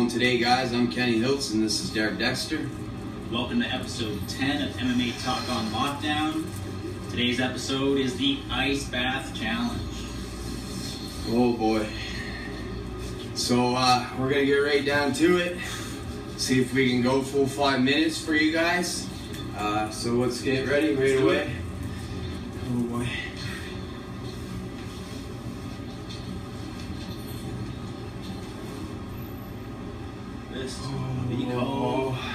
Going today, guys? I'm Kenny Hiltz, and this is Derek Dexter. Welcome to episode 10 of MMA Talk on Lockdown. Today's episode is the Ice Bath Challenge. Oh boy. So uh, we're gonna get right down to it. See if we can go full five minutes for you guys. Uh, so let's get ready right away. Oh boy. Is gonna be cold. Oh.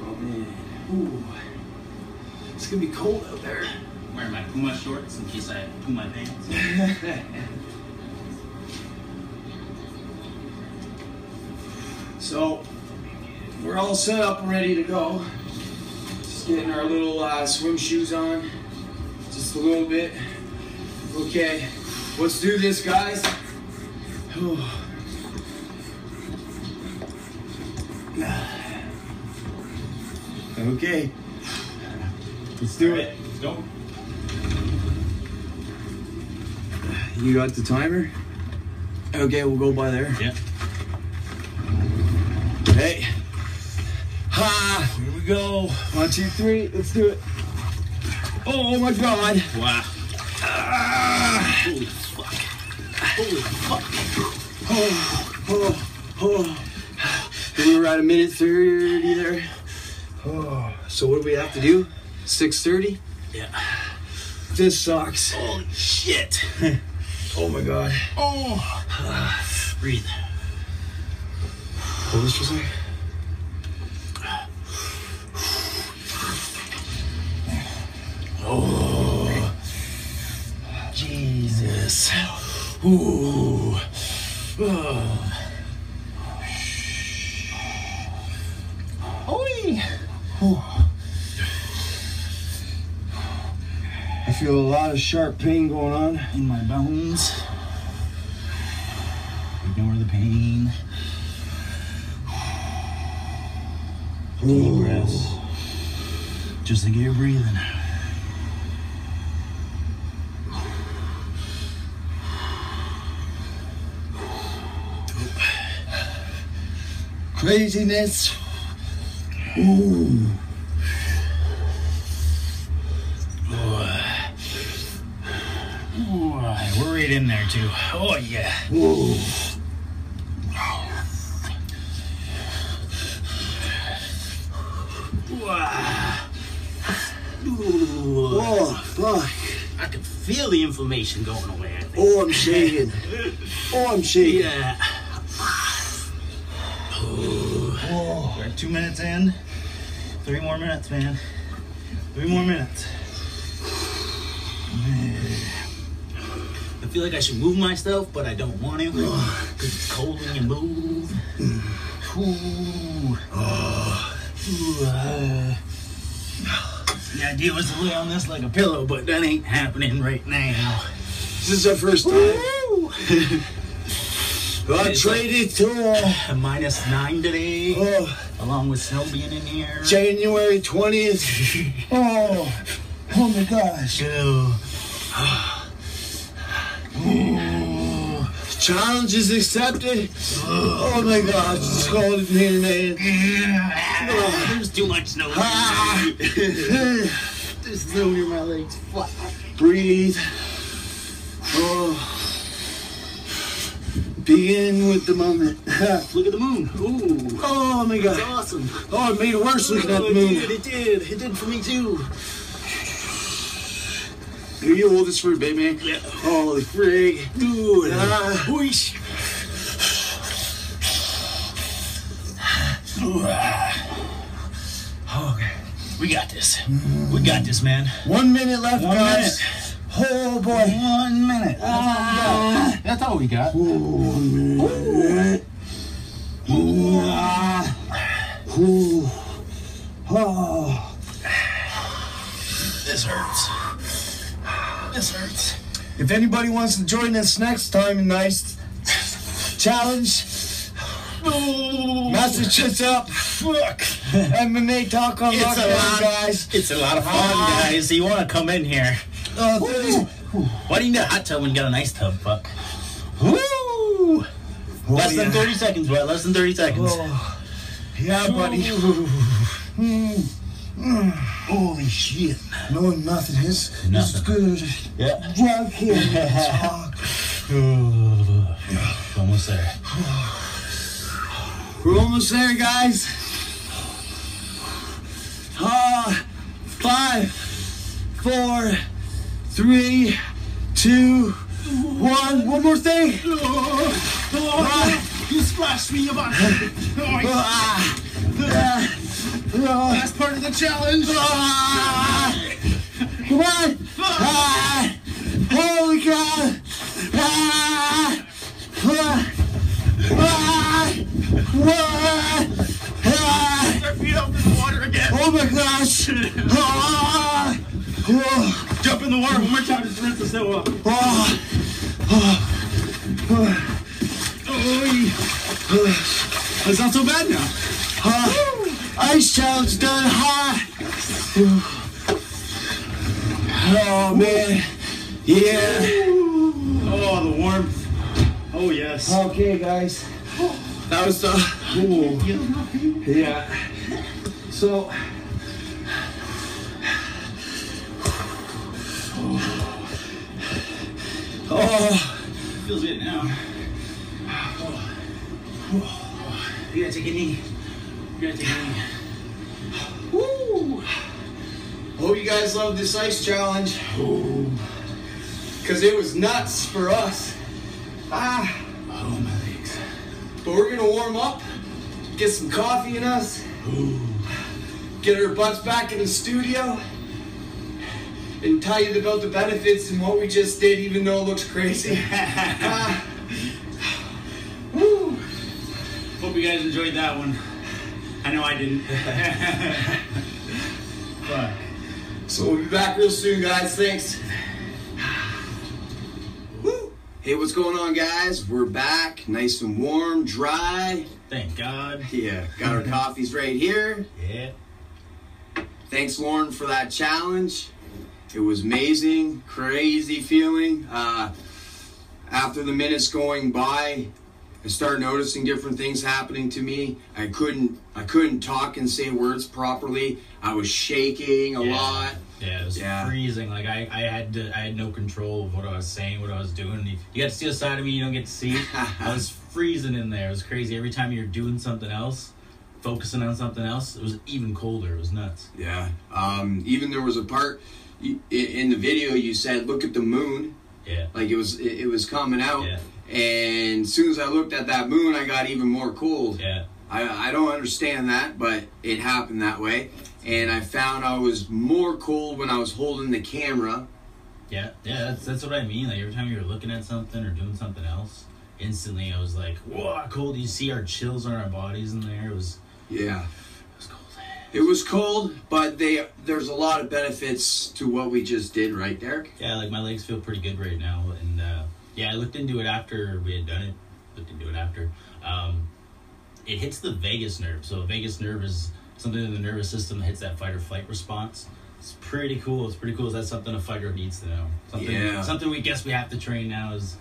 Oh man. Ooh. It's gonna be cold out there. Wearing my Puma shorts in case I poo my pants. so we're all set up and ready to go. Just getting our little uh, swim shoes on, just a little bit. Okay, let's do this, guys. okay, let's do it. Let's go. You got the timer? Okay, we'll go by there. Yeah. Hey. Ha! Here we go. One, two, three. Let's do it. Oh my god. Wow. Ah. Holy fuck. Oh, oh, oh. We were at a minute 30 there. Oh. So what do we have to do? 6.30? Yeah. This sucks. Holy shit. Oh my god. Oh. Breathe. Hold this for a second. Oh. Jesus. Ooh. Oh. Oi. I feel a lot of sharp pain going on. In my bones. Ignore the pain. Deep breaths. Just like you're breathing. Craziness. Ooh. Ooh, we're right in there too. Oh yeah. Ooh. Ooh. Oh, fuck. I can feel the inflammation going away. I think. Oh, I'm shaking. Oh, I'm shaking. Yeah. Oh. We're at two minutes in. Three more minutes, man. Three more minutes. I feel like I should move myself, but I don't want to because it's cold when you move. Ooh. Ooh, uh. The idea was to lay on this like a pillow, but that ain't happening right now. This is our first time. I It's traded to uh, A minus nine today, oh, along with snow being in here. January 20th. Oh, oh my gosh. Challenge is accepted. Oh my gosh, it's cold in here, man. Oh, there's too much snow. Ah. There's snow near my legs. Fuck. Breathe. Oh. Begin with the moment. Look at the moon. Ooh. Oh my That's god. awesome. Oh, it made it worse looking at Oh, the it did, it did. It did for me too. Here you hold this for a bit, man. Yeah. Holy frig. Dude. Ah. Whoosh. Okay. We got this. We got this, man. One minute left, One guys. Oh boy. One minute. That's all we got. That's all we got. One minute. Ah. Ooh. Oh. This hurts. This hurts. If anybody wants to join us next time in Nice Challenge, message us up. Fuck. MMA Talk on It's a Lockdown, lot, guys. It's a lot of fun, Ah. guys. You want to come in here? Uh, this- Why do you need a hot tub when you got an ice tub? Fuck. Oh, Less than yeah. 30 seconds, bro. Less than 30 seconds. Oh, yeah, buddy. Holy shit. No, nothing. It's Nothing. good. Yeah. Drunk here. talk. Almost there. We're almost there, guys. Ah, five, four, three, two, one. One more thing. you splashed me about Ah, ah, ah, That's part of the challenge. ah. Come on. Ah, holy cow. Ah, ah, ah, ah, ah. Our feet up in water again. Oh my gosh! Ah! Oh, one more time. Just rinse the snow off. oh, It's not so bad now. ah. Ice challenge done hot! Oh man. Yeah. Oh, the warmth. Oh, yes. Okay guys. That was the Yeah. So Oh Feels good now. You gotta take a knee. You gotta take a knee. Woo! Hope you guys love this ice challenge. Cause it was nuts for us. Ah, Oh, my legs. but we're gonna warm up, get some coffee in us, get our butts back in the studio, and tell you about the benefits and what we just did, even though it looks crazy. Ah. Woo! Hope you guys enjoyed that one. I know I didn't. Fuck. So we'll be back real soon, guys. Thanks. Woo! Hey, what's going on, guys? We're back, nice and warm, dry. Thank God. Yeah, got our coffees right here. Yeah. Thanks, Lauren, for that challenge. It was amazing, crazy feeling. Uh, after the minutes going by, I started noticing different things happening to me. I couldn't, I couldn't talk and say words properly. I was shaking a Yeah. lot. Yeah, it was Yeah. freezing. Like I, I had to, I had no control of what I was saying, what I was doing. You, you got to see a side of me you don't get to see. I was freezing in there. It was crazy. Every time you're doing something else, focusing on something else, it was even colder. It was nuts. Yeah. Um, even there was a part you- in the video you said, "Look at the moon." Yeah. Like it was, it it was coming out. Yeah. And as soon as I looked at that moon, I got even more cold. Yeah. I, I don't understand that, but it happened that way. And I found I was more cold when I was holding the camera. Yeah, yeah, that's that's what I mean. Like every time you were looking at something or doing something else, instantly I was like, "Whoa, cold!" You see our chills on our bodies in there. It was, Yeah. It was cold. It was cold, but they there's a lot of benefits to what we just did, right, Derek? Yeah, like my legs feel pretty good right now, and uh, yeah, I looked into it after we had done it. Looked into it after. Um, it hits the vagus nerve. So a vagus nerve is something in the nervous system that hits that fight or flight response. It's pretty cool. It's pretty cool. That's something a fighter needs to know. Something, Yeah. something we guess we have to train now is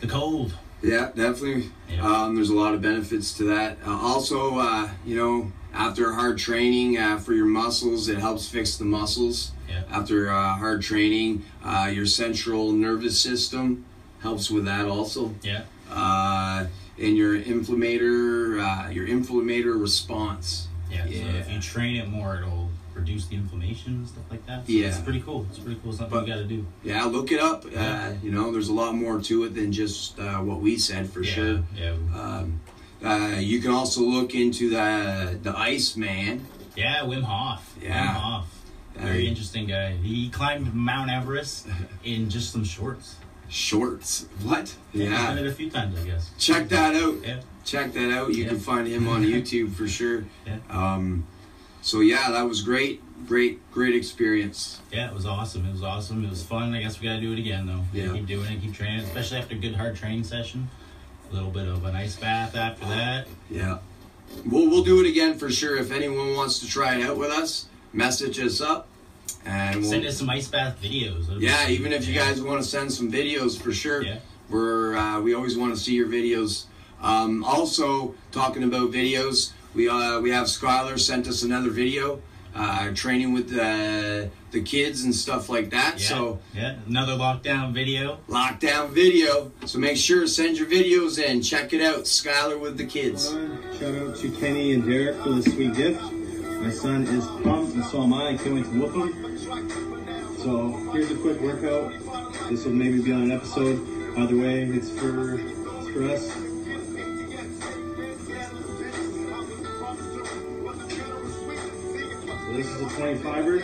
the cold. Yeah, definitely. Yeah. Um, there's a lot of benefits to that. Uh, also, uh, you know, after hard training uh, for your muscles, it helps fix the muscles. Yeah. After uh, hard training, uh, your central nervous system helps with that also. Yeah. Uh, and your inflammator, uh, your inflammator response. Yeah, so Yeah. if you train it more, it'll reduce the inflammation and stuff like that. So Yeah. it's pretty cool. It's pretty cool. Something But- you got to do. Yeah, look it up. Uh, Yeah. you know, there's a lot more to it than just uh, what we said for yeah, sure. Yeah, Um, uh, you can also look into the the Iceman. yeah. Wim Hof. Yeah. Wim Hof. Very Uh, interesting guy. He climbed Mount Everest in just some shorts. Shorts. What? He's done Yeah. it a few times, I guess. Check that out. Yeah. Check that out. You Yeah. can find him on YouTube for sure. Yeah. Um, so yeah, that was great. Great, great experience. Yeah, it was awesome. It was awesome. It was fun. I guess we got to do it again, though. Yeah. Keep doing it. Keep training, especially after a good hard training session. A little bit of an ice bath after that. Yeah. We'll, we'll do it again for sure. If anyone wants to try it out with us, message us up. And we'll, Send us some ice bath videos. That'd yeah, even if you Yeah. guys want to send some videos for sure. Yeah. We're uh, we always want to see your videos. Um, also, talking about videos, we uh, we have Skylar sent us another video, uh, training with the the kids and stuff like that. Yeah, So yeah, another lockdown video. lockdown video. So make sure send your videos in. Check it out, Skylar with the kids. Shout out to Kenny and Derek for the sweet gift. My son is pumped, and so am I. I can't wait to whoop him. So here's a quick workout. This will maybe be on an episode. Either way, it's for it's for us. So this is a 25er.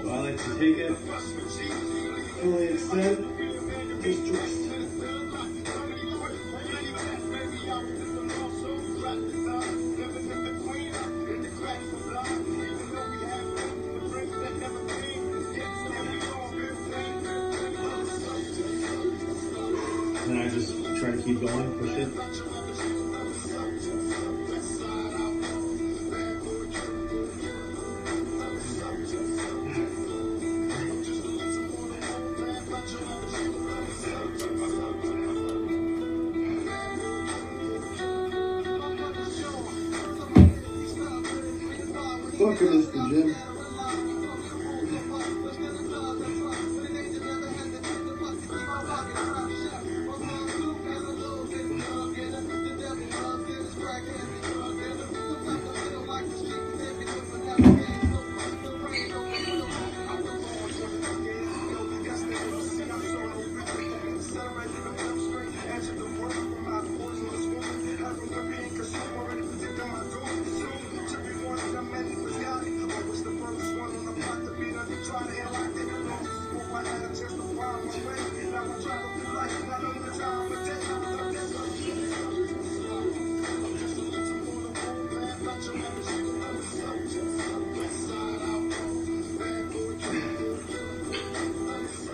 So I like to take it, fully extend, just twist. And I just try to keep going, push it. Bucket list, the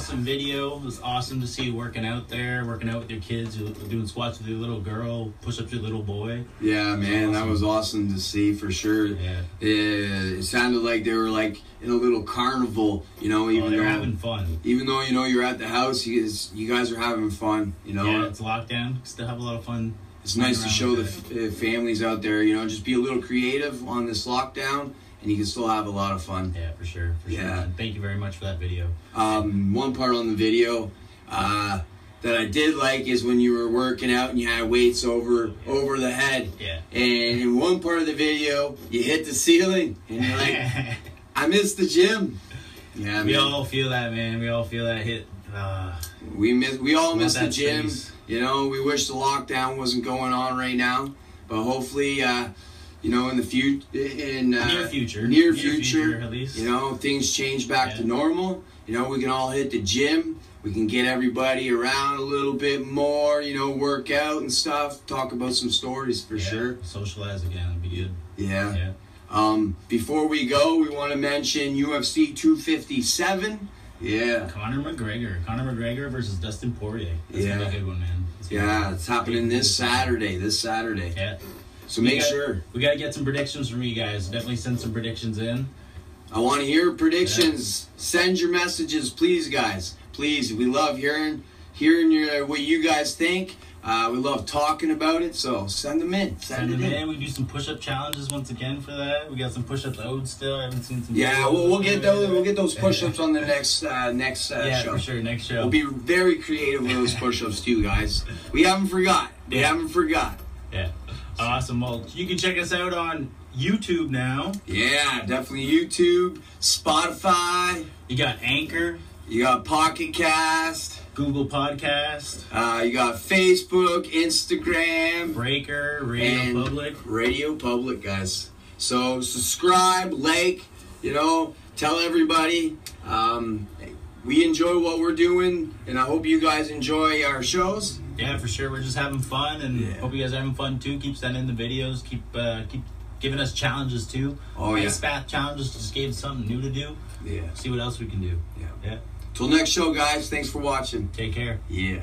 awesome video. It was awesome to see you working out there, working out with your kids, doing squats with your little girl, push ups your little boy. Yeah, man, that was awesome to see for sure. Yeah. It, it sounded like they were like in a little carnival, you know. Oh, Even they're though, having fun. even though you know you're at the house, you guys, you guys are having fun. You know, Yeah, it's lockdown. Still have a lot of fun. it's nice to show the f- uh, families out there. You know, just be a little creative on this lockdown, and you can still have a lot of fun. Yeah, for sure. For. Yeah. man. Thank you very much for that video. Um, one part on the video uh, that I did like is when you were working out and you had weights over over the head. Yeah. And in one part of the video, you hit the ceiling, and you're like, "I missed the gym." Yeah, we man. all feel that, man. We all feel that hit. Uh, We miss. We all miss the gym. space. You know, we wish the lockdown wasn't going on right now, but hopefully, uh, you know, in the future, in uh, near future. near future, at least. you know, things change back to normal. You know, we can all hit the gym. We can get everybody around a little bit more. You know, work out and stuff. Talk about some stories for Yeah, sure. Socialize again. would Be good. Yeah. Yeah. Um, before we go, we want to mention UFC 257. Yeah. Conor McGregor. Conor McGregor versus Dustin Poirier. That's Yeah. gonna be a good one, man. It's Yeah, it's happening this Saturday. This Saturday. Yeah. So We make got- sure. We gotta get some predictions from you guys. Definitely send some predictions in. I want to hear predictions. Send your messages, please, guys. Please, we love hearing hearing your what you guys think. Uh, we love talking about it, so send them in. Send, Send them in. in. We do some push-up challenges once again for that. We got some push-up loads still. I haven't seen some. Yeah, we'll, we'll get those. We'll get those push-ups on the next uh, next uh, Yeah, show. for sure. Next show. We'll be very creative with those push-ups too, guys. We haven't forgot. We Yeah. haven't forgot. Yeah. Awesome. Well, you can check us out on YouTube now. Yeah, definitely YouTube, Spotify. You got Anchor. You got Pocket Cast. Google Podcast, Uh, you got Facebook, Instagram, Breaker, Radio Public. Radio Public, guys. So subscribe, like, you know, tell everybody. Um, we enjoy what we're doing, and I hope you guys enjoy our shows. Yeah, for sure. We're just having fun, and Yeah. hope you guys are having fun too. Keep sending the videos. Keep uh, keep giving us challenges too. Oh, yeah. Ice bath challenges. Just gave something new to do. Yeah. See what else we can do. Yeah. Yeah. Till next show, guys. Thanks for watching. Take care. Yeah.